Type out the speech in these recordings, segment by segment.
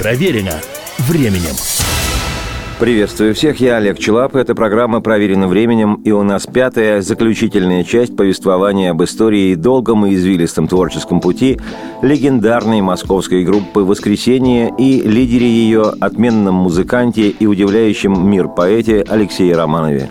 Проверено временем. Приветствую всех, я Олег Челап. Эта программа «Проверена временем», и у нас пятая, заключительная часть повествования об истории и долгом и извилистом творческом пути легендарной московской группы «Воскресенье» и лидере ее, отменном музыканте и удивляющем мир поэте Алексее Романове.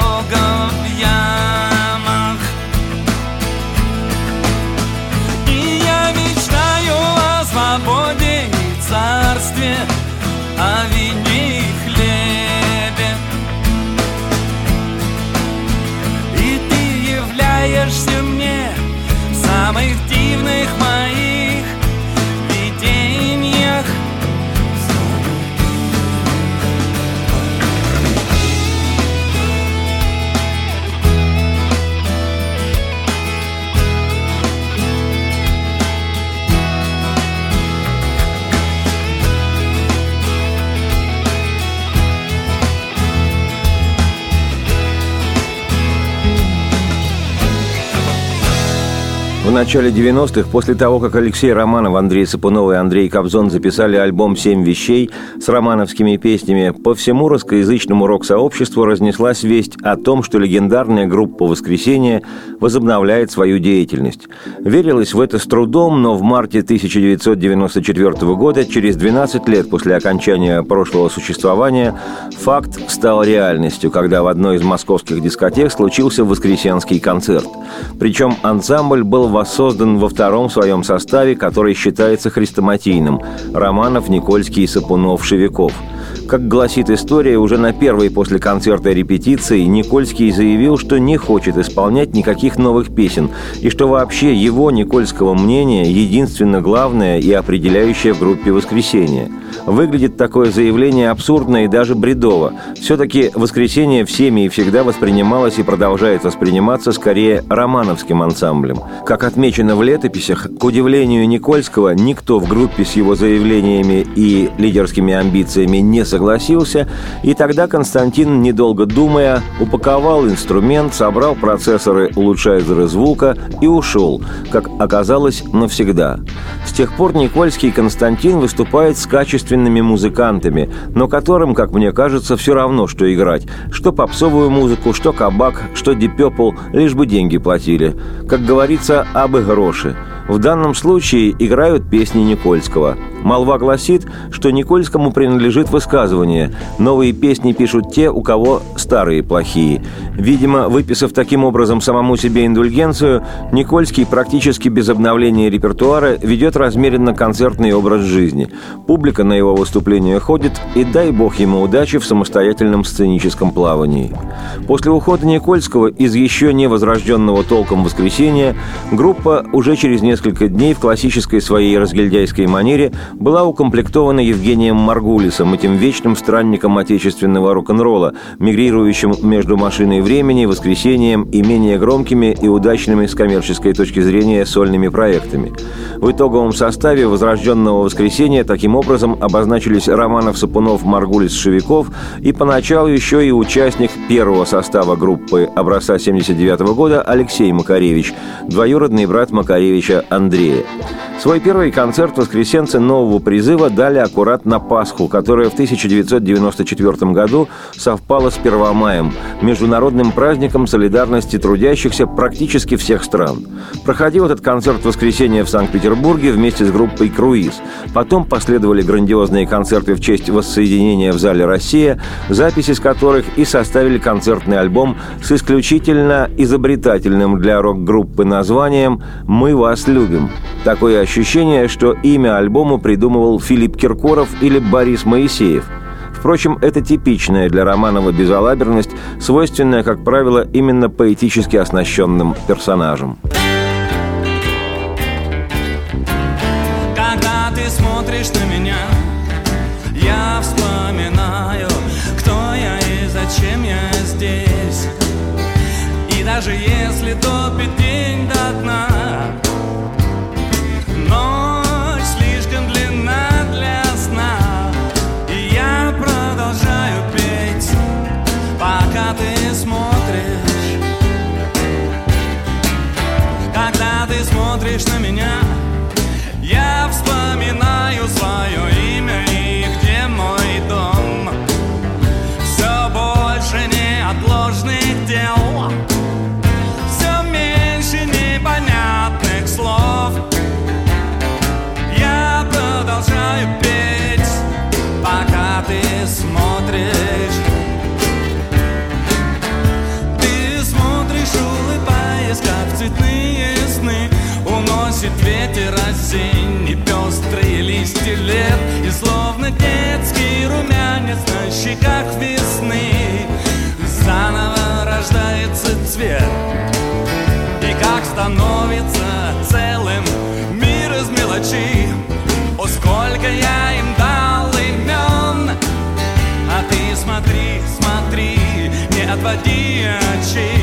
начале 90-х, после того, как Алексей Романов, Андрей Сапунов и Андрей Кобзон записали альбом «Семь вещей» с романовскими песнями, по всему русскоязычному рок-сообществу разнеслась весть о том, что легендарная группа «Воскресенье» возобновляет свою деятельность. Верилось в это с трудом, но в марте 1994 года, через 12 лет после окончания прошлого существования, факт стал реальностью, когда в одной из московских дискотек случился воскресенский концерт. Причем ансамбль был в воссоздан во втором своем составе, который считается хрестоматийным – Романов, Никольский, Сапунов, Шевиков – Как гласит история, уже на первой после концерта репетиции Никольский заявил, что не хочет исполнять никаких новых песен, и что вообще его, Никольского мнения, единственно главное и определяющее в группе «Воскресенье». Выглядит такое заявление абсурдно и даже бредово. Все-таки «Воскресенье» всеми и всегда воспринималось и продолжает восприниматься скорее романовским ансамблем. Как отмечено в летописях, к удивлению Никольского, никто в группе с его заявлениями и лидерскими амбициями не согласился, и тогда Константин, недолго думая, упаковал инструмент, собрал процессоры улучшайзеры звука и ушел, как оказалось, навсегда. С тех пор Никольский Константин выступает с качественными музыкантами, но которым, как мне кажется, все равно, что играть. Что попсовую музыку, что кабак, что дипепл, лишь бы деньги платили. Как говорится, абы гроши. В данном случае играют песни Никольского. Молва гласит, что Никольскому принадлежит высказывание «Новые песни пишут те, у кого старые плохие». Видимо, выписав таким образом самому себе индульгенцию, Никольский практически без обновления репертуара ведет размеренно концертный образ жизни. Публика на его выступления ходит, и дай бог ему удачи в самостоятельном сценическом плавании. После ухода Никольского из еще не возрожденного толком воскресенья группа уже через несколько дней в классической своей разгильдяйской манере была укомплектована Евгением Маргулисом, этим вечным странником отечественного рок-н-ролла, мигрирующим между машиной времени, воскресением и менее громкими и удачными с коммерческой точки зрения сольными проектами. В итоговом составе возрожденного воскресения таким образом обозначились Романов, Сапунов, Маргулис, Шевиков и поначалу еще и участник первого состава группы образца 79 года Алексей Макаревич, двоюродный брат Макаревича Андрея. Свой первый концерт воскресенцы нового призыва дали аккурат на Пасху, которая в 1994 году совпала с Первомаем, международным праздником солидарности трудящихся практически всех стран. Проходил этот концерт в воскресенье в Санкт-Петербурге вместе с группой «Круиз». Потом последовали грандиозные концерты в честь воссоединения в зале «Россия», записи с которых и составили концертный альбом с исключительно изобретательным для рок-группы названием «Мы вас любим». Такое ощущение, что имя альбому придумывал Филипп Киркоров или Борис Моисеев. Впрочем, это типичная для Романова безалаберность, свойственная, как правило, именно поэтически оснащенным персонажам. Когда ты смотришь на меня, я вспоминаю, кто я и зачем я здесь. И даже если топит смотришь на меня щеках весны Заново рождается цвет. И как становится целым Мир из мелочей О, сколько я им дал имен. А ты смотри, смотри Не отводи очей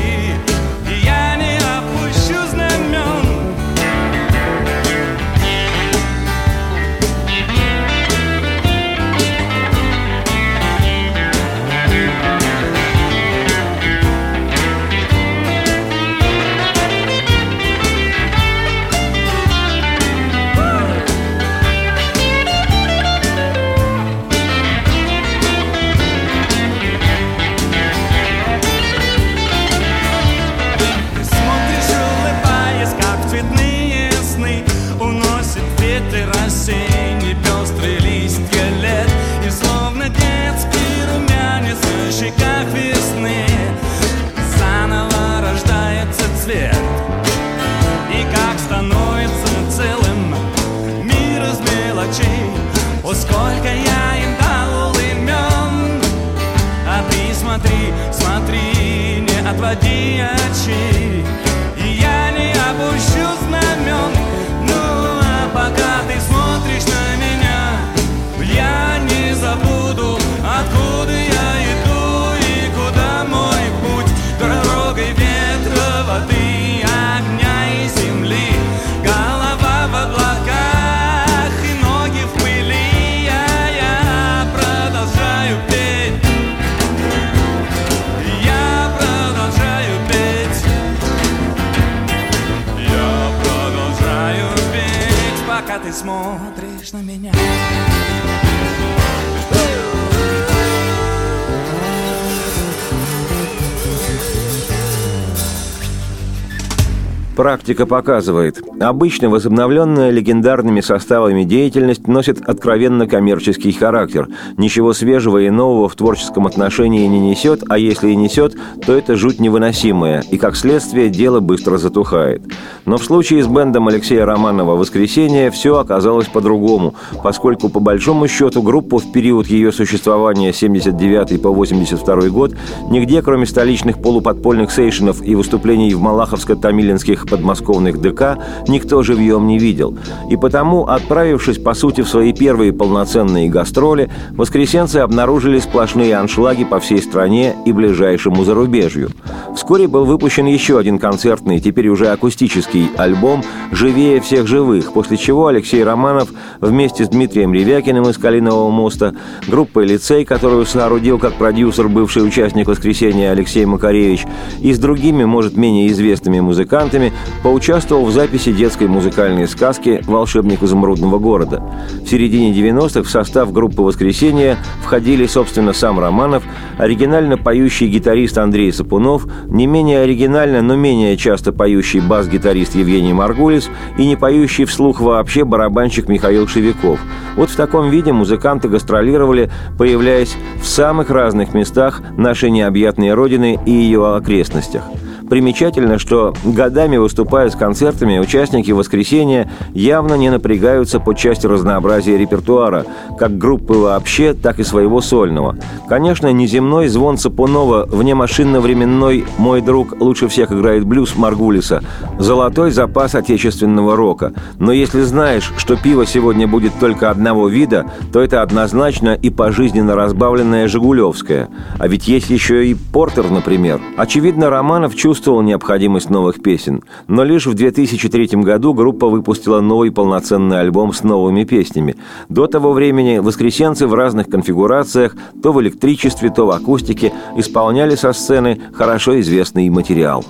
Практика показывает, обычно возобновленная легендарными составами деятельность носит откровенно коммерческий характер. Ничего свежего и нового в творческом отношении не несет, а если и несет, то это жуть невыносимая, и как следствие дело быстро затухает. Но в случае с бендом Алексея Романова «Воскресенье» все оказалось по-другому, поскольку по большому счету группу в период ее существования 79 по 82 год нигде, кроме столичных полуподпольных сейшенов и выступлений в Малаховско-Томилинских подмосковных ДК никто живьем не видел. И потому, отправившись, по сути, в свои первые полноценные гастроли, воскресенцы обнаружили сплошные аншлаги по всей стране и ближайшему зарубежью. Вскоре был выпущен еще один концертный, теперь уже акустический альбом «Живее всех живых», после чего Алексей Романов вместе с Дмитрием Ревякиным из «Калинового моста», группой «Лицей», которую соорудил как продюсер бывший участник «Воскресенья» Алексей Макаревич, и с другими, может, менее известными музыкантами поучаствовал в записи детской музыкальной сказки «Волшебник изумрудного города». В середине 90-х в состав группы «Воскресенье» входили, собственно, сам Романов, оригинально поющий гитарист Андрей Сапунов, не менее оригинально, но менее часто поющий бас-гитарист Евгений Маргулис и не поющий вслух вообще барабанщик Михаил Шевиков. Вот в таком виде музыканты гастролировали, появляясь в самых разных местах нашей необъятной родины и ее окрестностях – Примечательно, что годами выступая с концертами, участники «Воскресенья» явно не напрягаются по части разнообразия репертуара, как группы вообще, так и своего сольного. Конечно, неземной звон Сапунова, внемашинно-временной «Мой друг лучше всех играет блюз» Маргулиса, золотой запас отечественного рока. Но если знаешь, что пиво сегодня будет только одного вида, то это однозначно и пожизненно разбавленное «Жигулевское». А ведь есть еще и «Портер», например. Очевидно, Романов чувствует чувствовал необходимость новых песен, но лишь в 2003 году группа выпустила новый полноценный альбом с новыми песнями. До того времени воскресенцы в разных конфигурациях, то в электричестве, то в акустике, исполняли со сцены хорошо известный материал.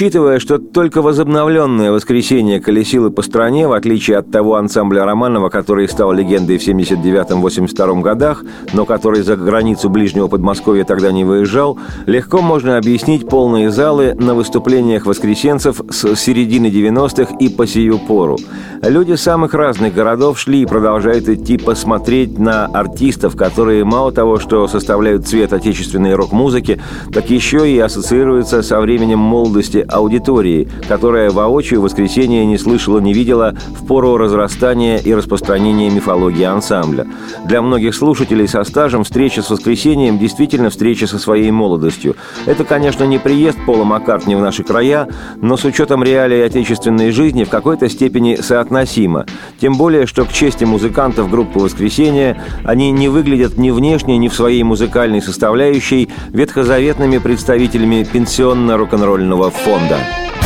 Учитывая, что только возобновленное воскресенье колесило по стране, в отличие от того ансамбля Романова, который стал легендой в 79-82 годах, но который за границу ближнего Подмосковья тогда не выезжал, легко можно объяснить полные залы на выступлениях воскресенцев с середины 90-х и по сию пору. Люди самых разных городов шли и продолжают идти посмотреть на артистов, которые мало того, что составляют цвет отечественной рок-музыки, так еще и ассоциируются со временем молодости аудитории, которая воочию воскресенье не слышала, не видела в пору разрастания и распространения мифологии ансамбля. Для многих слушателей со стажем встреча с воскресением действительно встреча со своей молодостью. Это, конечно, не приезд Пола Маккартни в наши края, но с учетом реалий отечественной жизни в какой-то степени соотносимо. Тем более, что к чести музыкантов группы «Воскресенье» они не выглядят ни внешне, ни в своей музыкальной составляющей ветхозаветными представителями пенсионно-рок-н-ролльного фонда. Тебя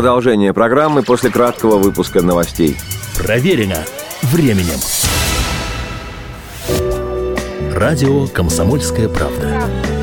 Продолжение программы после краткого выпуска новостей. Проверено временем. Радио «Комсомольская правда».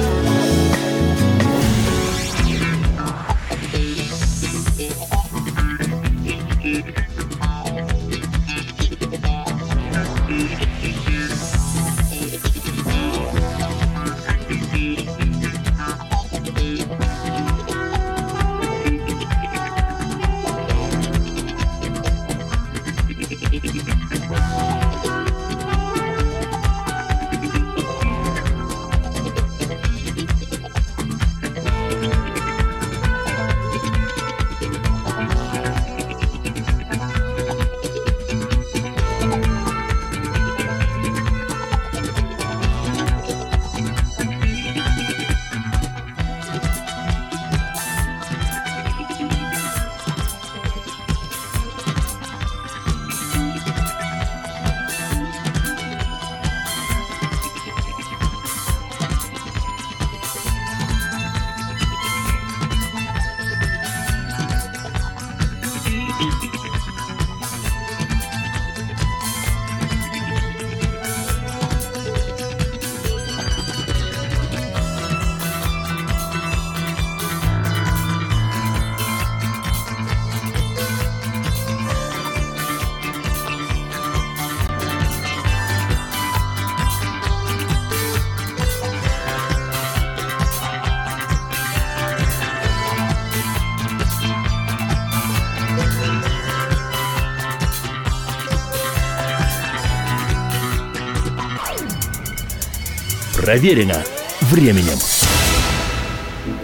Проверено временем.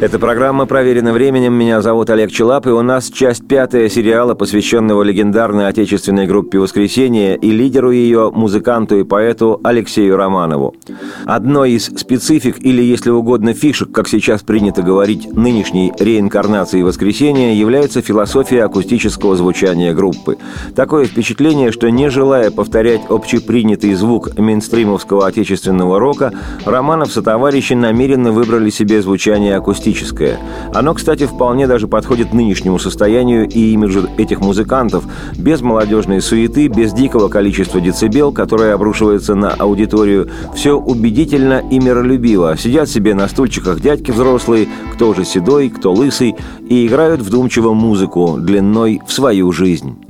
Эта программа проверена временем. Меня зовут Олег Челап, и у нас часть пятая сериала, посвященного легендарной отечественной группе «Воскресенье» и лидеру ее, музыканту и поэту Алексею Романову. Одной из специфик, или, если угодно, фишек, как сейчас принято говорить, нынешней реинкарнации «Воскресенья» является философия акустического звучания группы. Такое впечатление, что не желая повторять общепринятый звук мейнстримовского отечественного рока, Романов со товарищи намеренно выбрали себе звучание акустического классическое. Оно, кстати, вполне даже подходит нынешнему состоянию и имиджу этих музыкантов, без молодежной суеты, без дикого количества децибел, которое обрушивается на аудиторию. Все убедительно и миролюбиво. Сидят себе на стульчиках дядьки взрослые, кто уже седой, кто лысый, и играют вдумчиво музыку длиной в свою жизнь.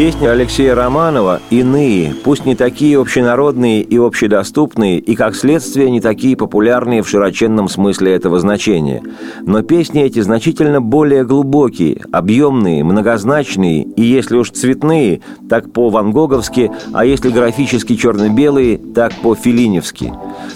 Песни Алексея Романова иные, пусть не такие общенародные и общедоступные, и, как следствие, не такие популярные в широченном смысле этого значения. Но песни эти значительно более глубокие, объемные, многозначные, и если уж цветные, так по-вангоговски, а если графически черно-белые, так по-филиневски.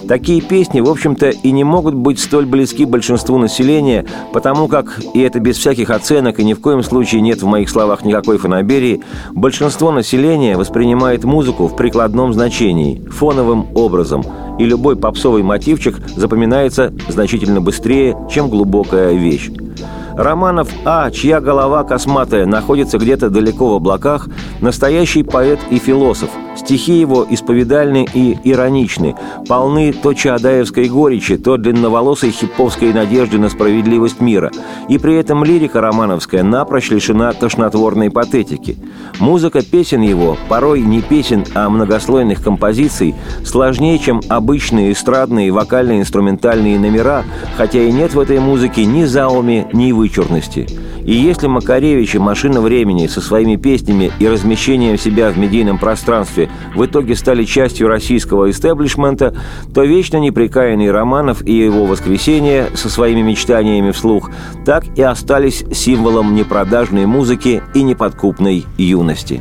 Такие песни, в общем-то, и не могут быть столь близки большинству населения, потому как, и это без всяких оценок, и ни в коем случае нет в моих словах никакой фанаберии, Большинство населения воспринимает музыку в прикладном значении, фоновым образом, и любой попсовый мотивчик запоминается значительно быстрее, чем глубокая вещь. Романов А., чья голова косматая находится где-то далеко в облаках, настоящий поэт и философ – Стихи его исповедальны и ироничны, полны то чаадаевской горечи, то длинноволосой хиповской надежды на справедливость мира. И при этом лирика романовская напрочь лишена тошнотворной патетики. Музыка песен его, порой не песен, а многослойных композиций, сложнее, чем обычные эстрадные вокально-инструментальные номера, хотя и нет в этой музыке ни зауми, ни вычурности. И если Макаревич и «Машина времени» со своими песнями и размещением себя в медийном пространстве в итоге стали частью российского истеблишмента, то вечно неприкаянный Романов и его «Воскресенье» со своими мечтаниями вслух так и остались символом непродажной музыки и неподкупной юности.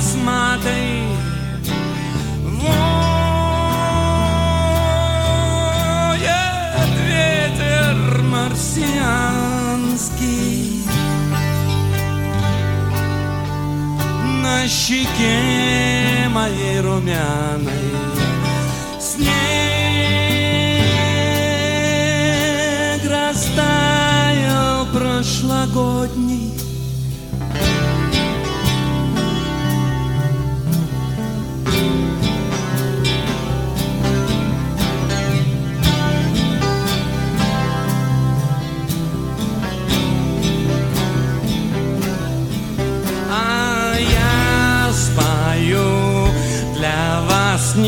Косматой. Воет ветер марсианский. На щеке моей румяной Снег растаял прошлогодний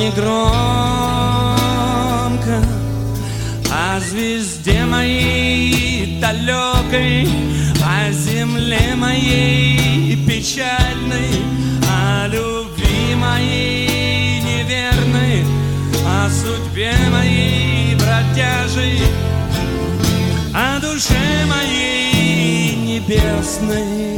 не громко О звезде моей далекой О О земле моей печальной О любви моей неверной О судьбе моей бродяжей О душе моей небесной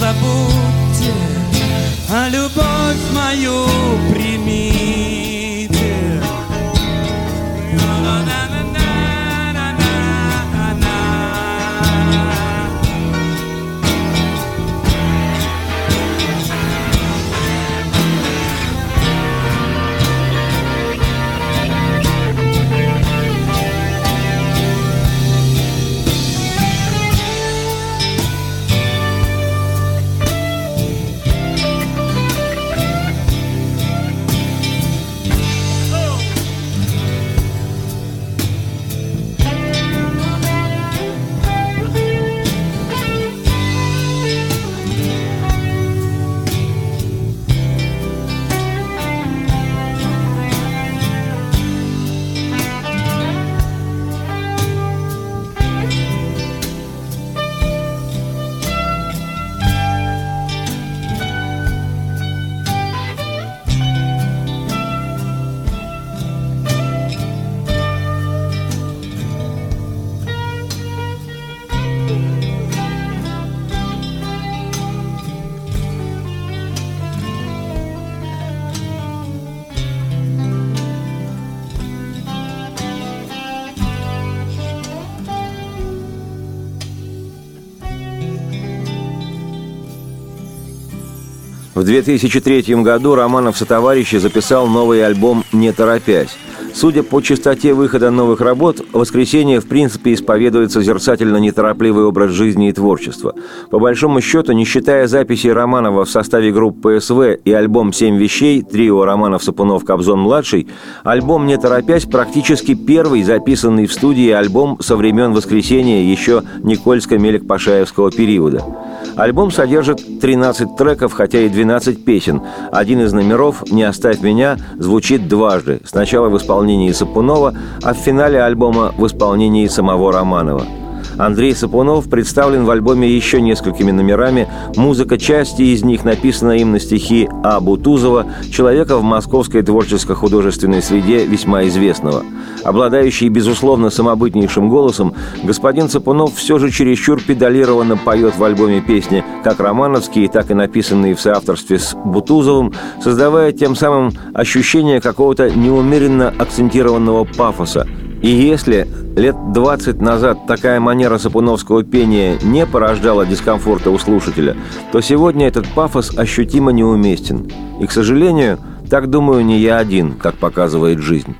забудьте, а любовь мою примите. В 2003 году Романов со товарищи записал новый альбом «Не торопясь». Судя по частоте выхода новых работ, «Воскресенье» в принципе исповедует созерцательно неторопливый образ жизни и творчества. По большому счету, не считая записи Романова в составе группы СВ и альбом «Семь вещей», трио Романов, Сапунов, Кобзон-младший, альбом «Не торопясь» практически первый записанный в студии альбом со времен «Воскресенья» еще Никольско-Мелик-Пашаевского периода. Альбом содержит 13 треков, хотя и 12 песен. Один из номеров «Не оставь меня» звучит дважды. Сначала в исполнении Сапунова, а в финале альбома в исполнении самого Романова. Андрей Сапунов представлен в альбоме еще несколькими номерами. Музыка части из них написана им на стихи А. Бутузова, человека в московской творческо-художественной среде весьма известного. Обладающий, безусловно, самобытнейшим голосом, господин Сапунов все же чересчур педалированно поет в альбоме песни как романовские, так и написанные в соавторстве с Бутузовым, создавая тем самым ощущение какого-то неумеренно акцентированного пафоса – И если лет 20 назад такая манера сапуновского пения не порождала дискомфорта у слушателя, то сегодня этот пафос ощутимо неуместен. И, к сожалению, так думаю не я один, как показывает жизнь.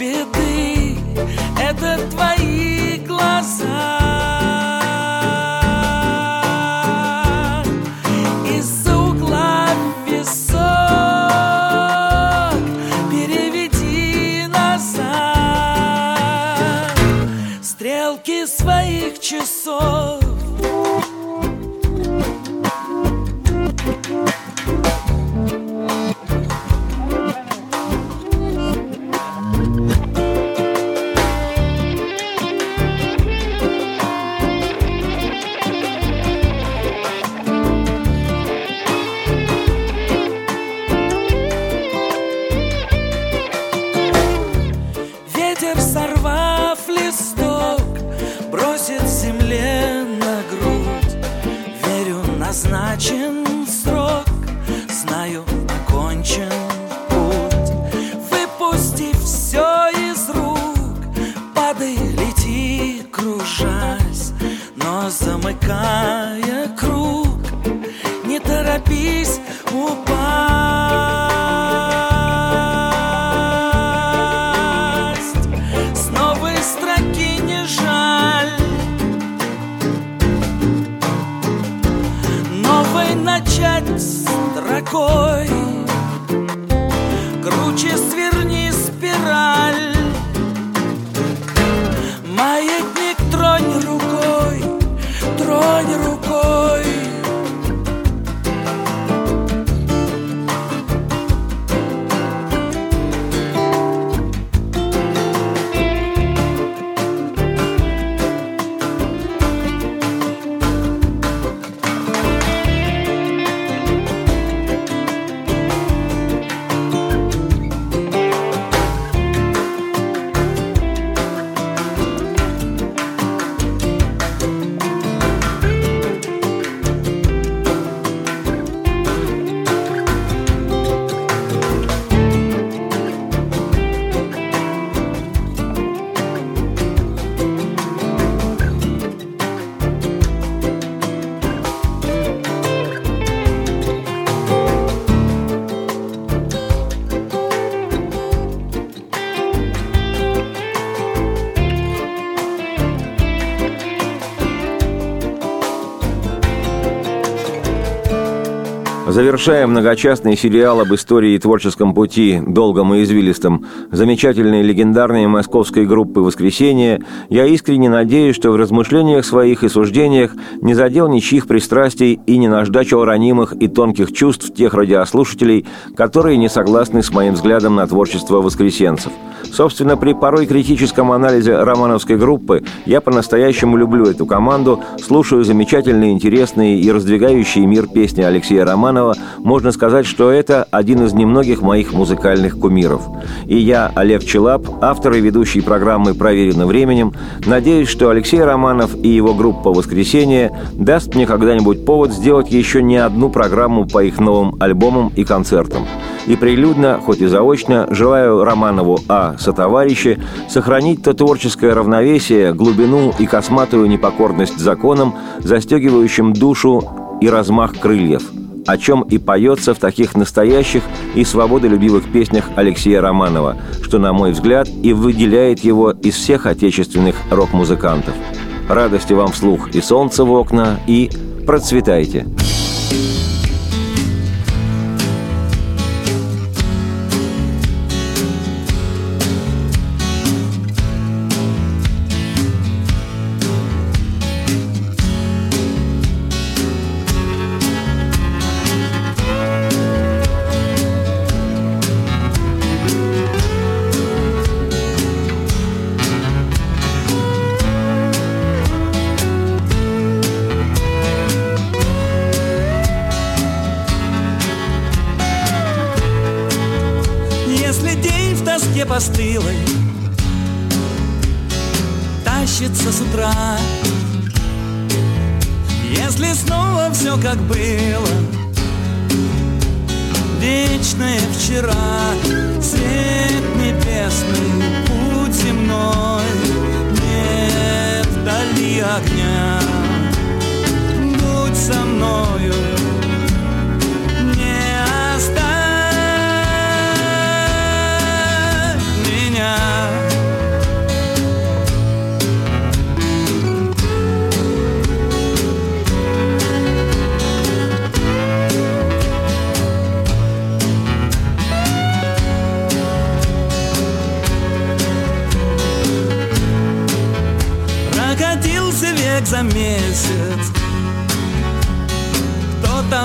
беды, это твоя Завершая многочастный сериал об истории и творческом пути, долгом и извилистом, замечательной легендарной московской группы «Воскресенье», я искренне надеюсь, что в размышлениях своих и суждениях не задел ничьих пристрастий и не наждачил ранимых и тонких чувств тех радиослушателей, которые не согласны с моим взглядом на творчество воскресенцев. Собственно, при порой критическом анализе романовской группы я по-настоящему люблю эту команду, слушаю замечательные, интересные и раздвигающие мир песни Алексея Романова, Романова, можно сказать, что это один из немногих моих музыкальных кумиров. И я, Олег Челап, автор и ведущий программы «Проверено временем», надеюсь, что Алексей Романов и его группа «Воскресенье» даст мне когда-нибудь повод сделать еще не одну программу по их новым альбомам и концертам. И прилюдно, хоть и заочно, желаю Романову А. сотоварищи сохранить то творческое равновесие, глубину и косматую непокорность законам, застегивающим душу и размах крыльев – о чем и поется в таких настоящих и свободолюбивых песнях Алексея Романова, что, на мой взгляд, и выделяет его из всех отечественных рок-музыкантов. Радости вам вслух и солнце в окна, и процветайте! постылой Вечное вчера. Свет небесный, путь земной. Нет вдали огня. Будь со мною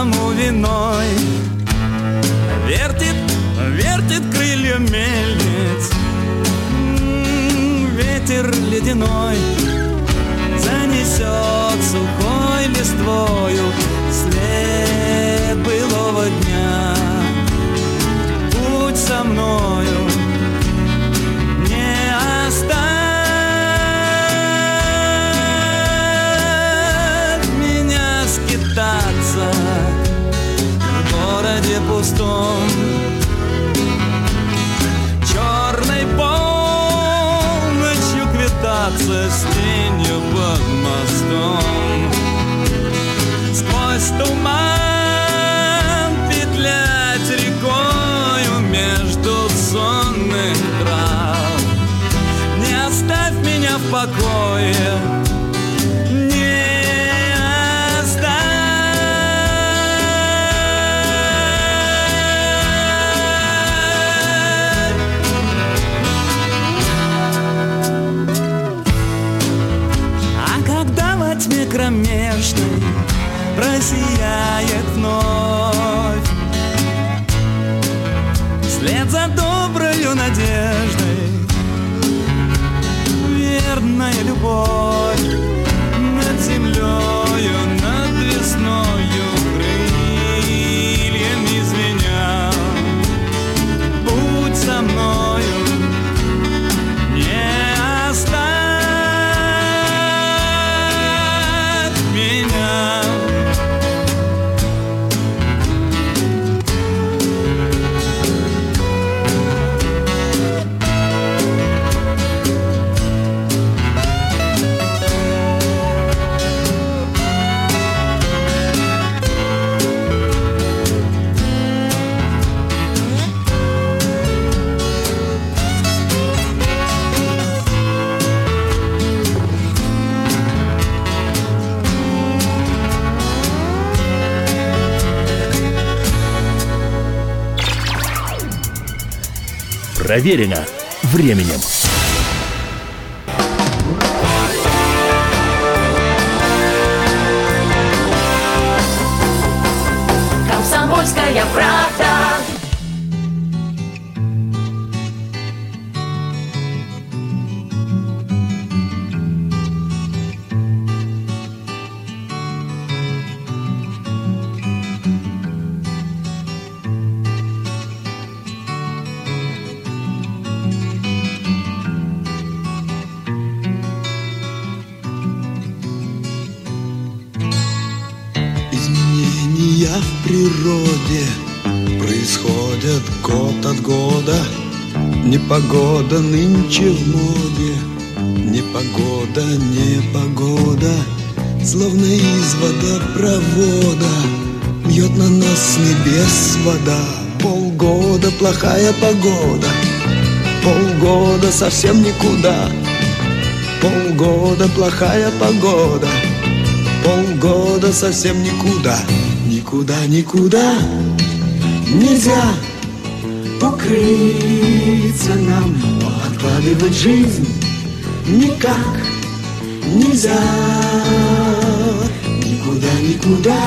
тому виной. Вертит, вертит крылья мельниц. Ветер ледяной Занесет сухой листвою След былого дня. Путь со мною пустом Черной полночью квитаться с тенью под мостом. Сквозь туман петлять рекою между сонных трав. Не оставь меня в покое просияет вновь. Вслед за доброю надеждой Верная любовь Проверено временем. Комсомольская правда. Непогода нынче в моде, непогода, непогода, словно из водопровода. Бьет на нас с небес вода, полгода плохая погода, полгода совсем никуда, полгода плохая погода. Полгода совсем никуда, никуда, никуда Нельзя укрыться нам, но откладывать жизнь никак нельзя. Никуда, никуда,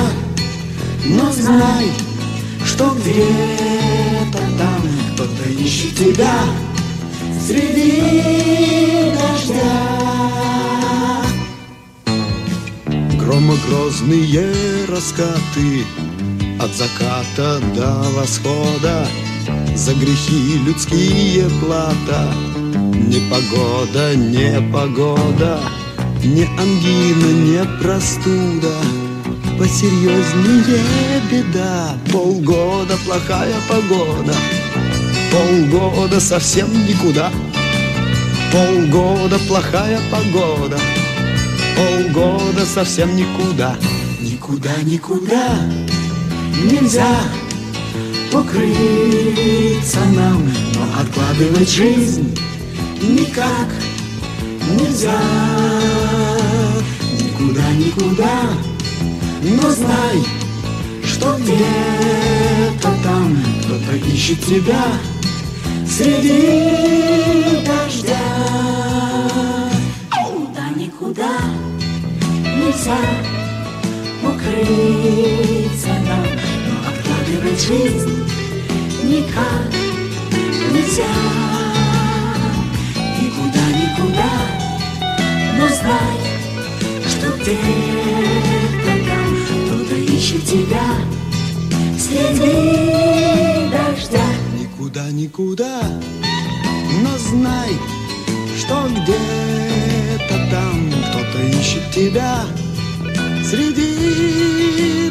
но знай, что где-то там кто-то ищет тебя Среди дождя. Громогрозные раскаты От заката до восхода За грехи людские плата. Непогода, непогода Не ангина, не простуда. Посерьезнее беда. Полгода плохая погода. Полгода совсем никуда. Полгода плохая погода. Полгода совсем никуда. Никуда, никуда. Нельзя укрыться нам Но откладывать жизнь никак нельзя. Никуда, никуда Но знай, что где-то там Кто-то ищет тебя Среди дождя. Никуда, никуда нельзя укрыться нам, откладывать жизнь никак нельзя. Никуда, никуда, но знай, что где-то там кто-то ищет тебя среди дождя. Никуда, никуда, но знай, что где-то там кто-то ищет тебя среди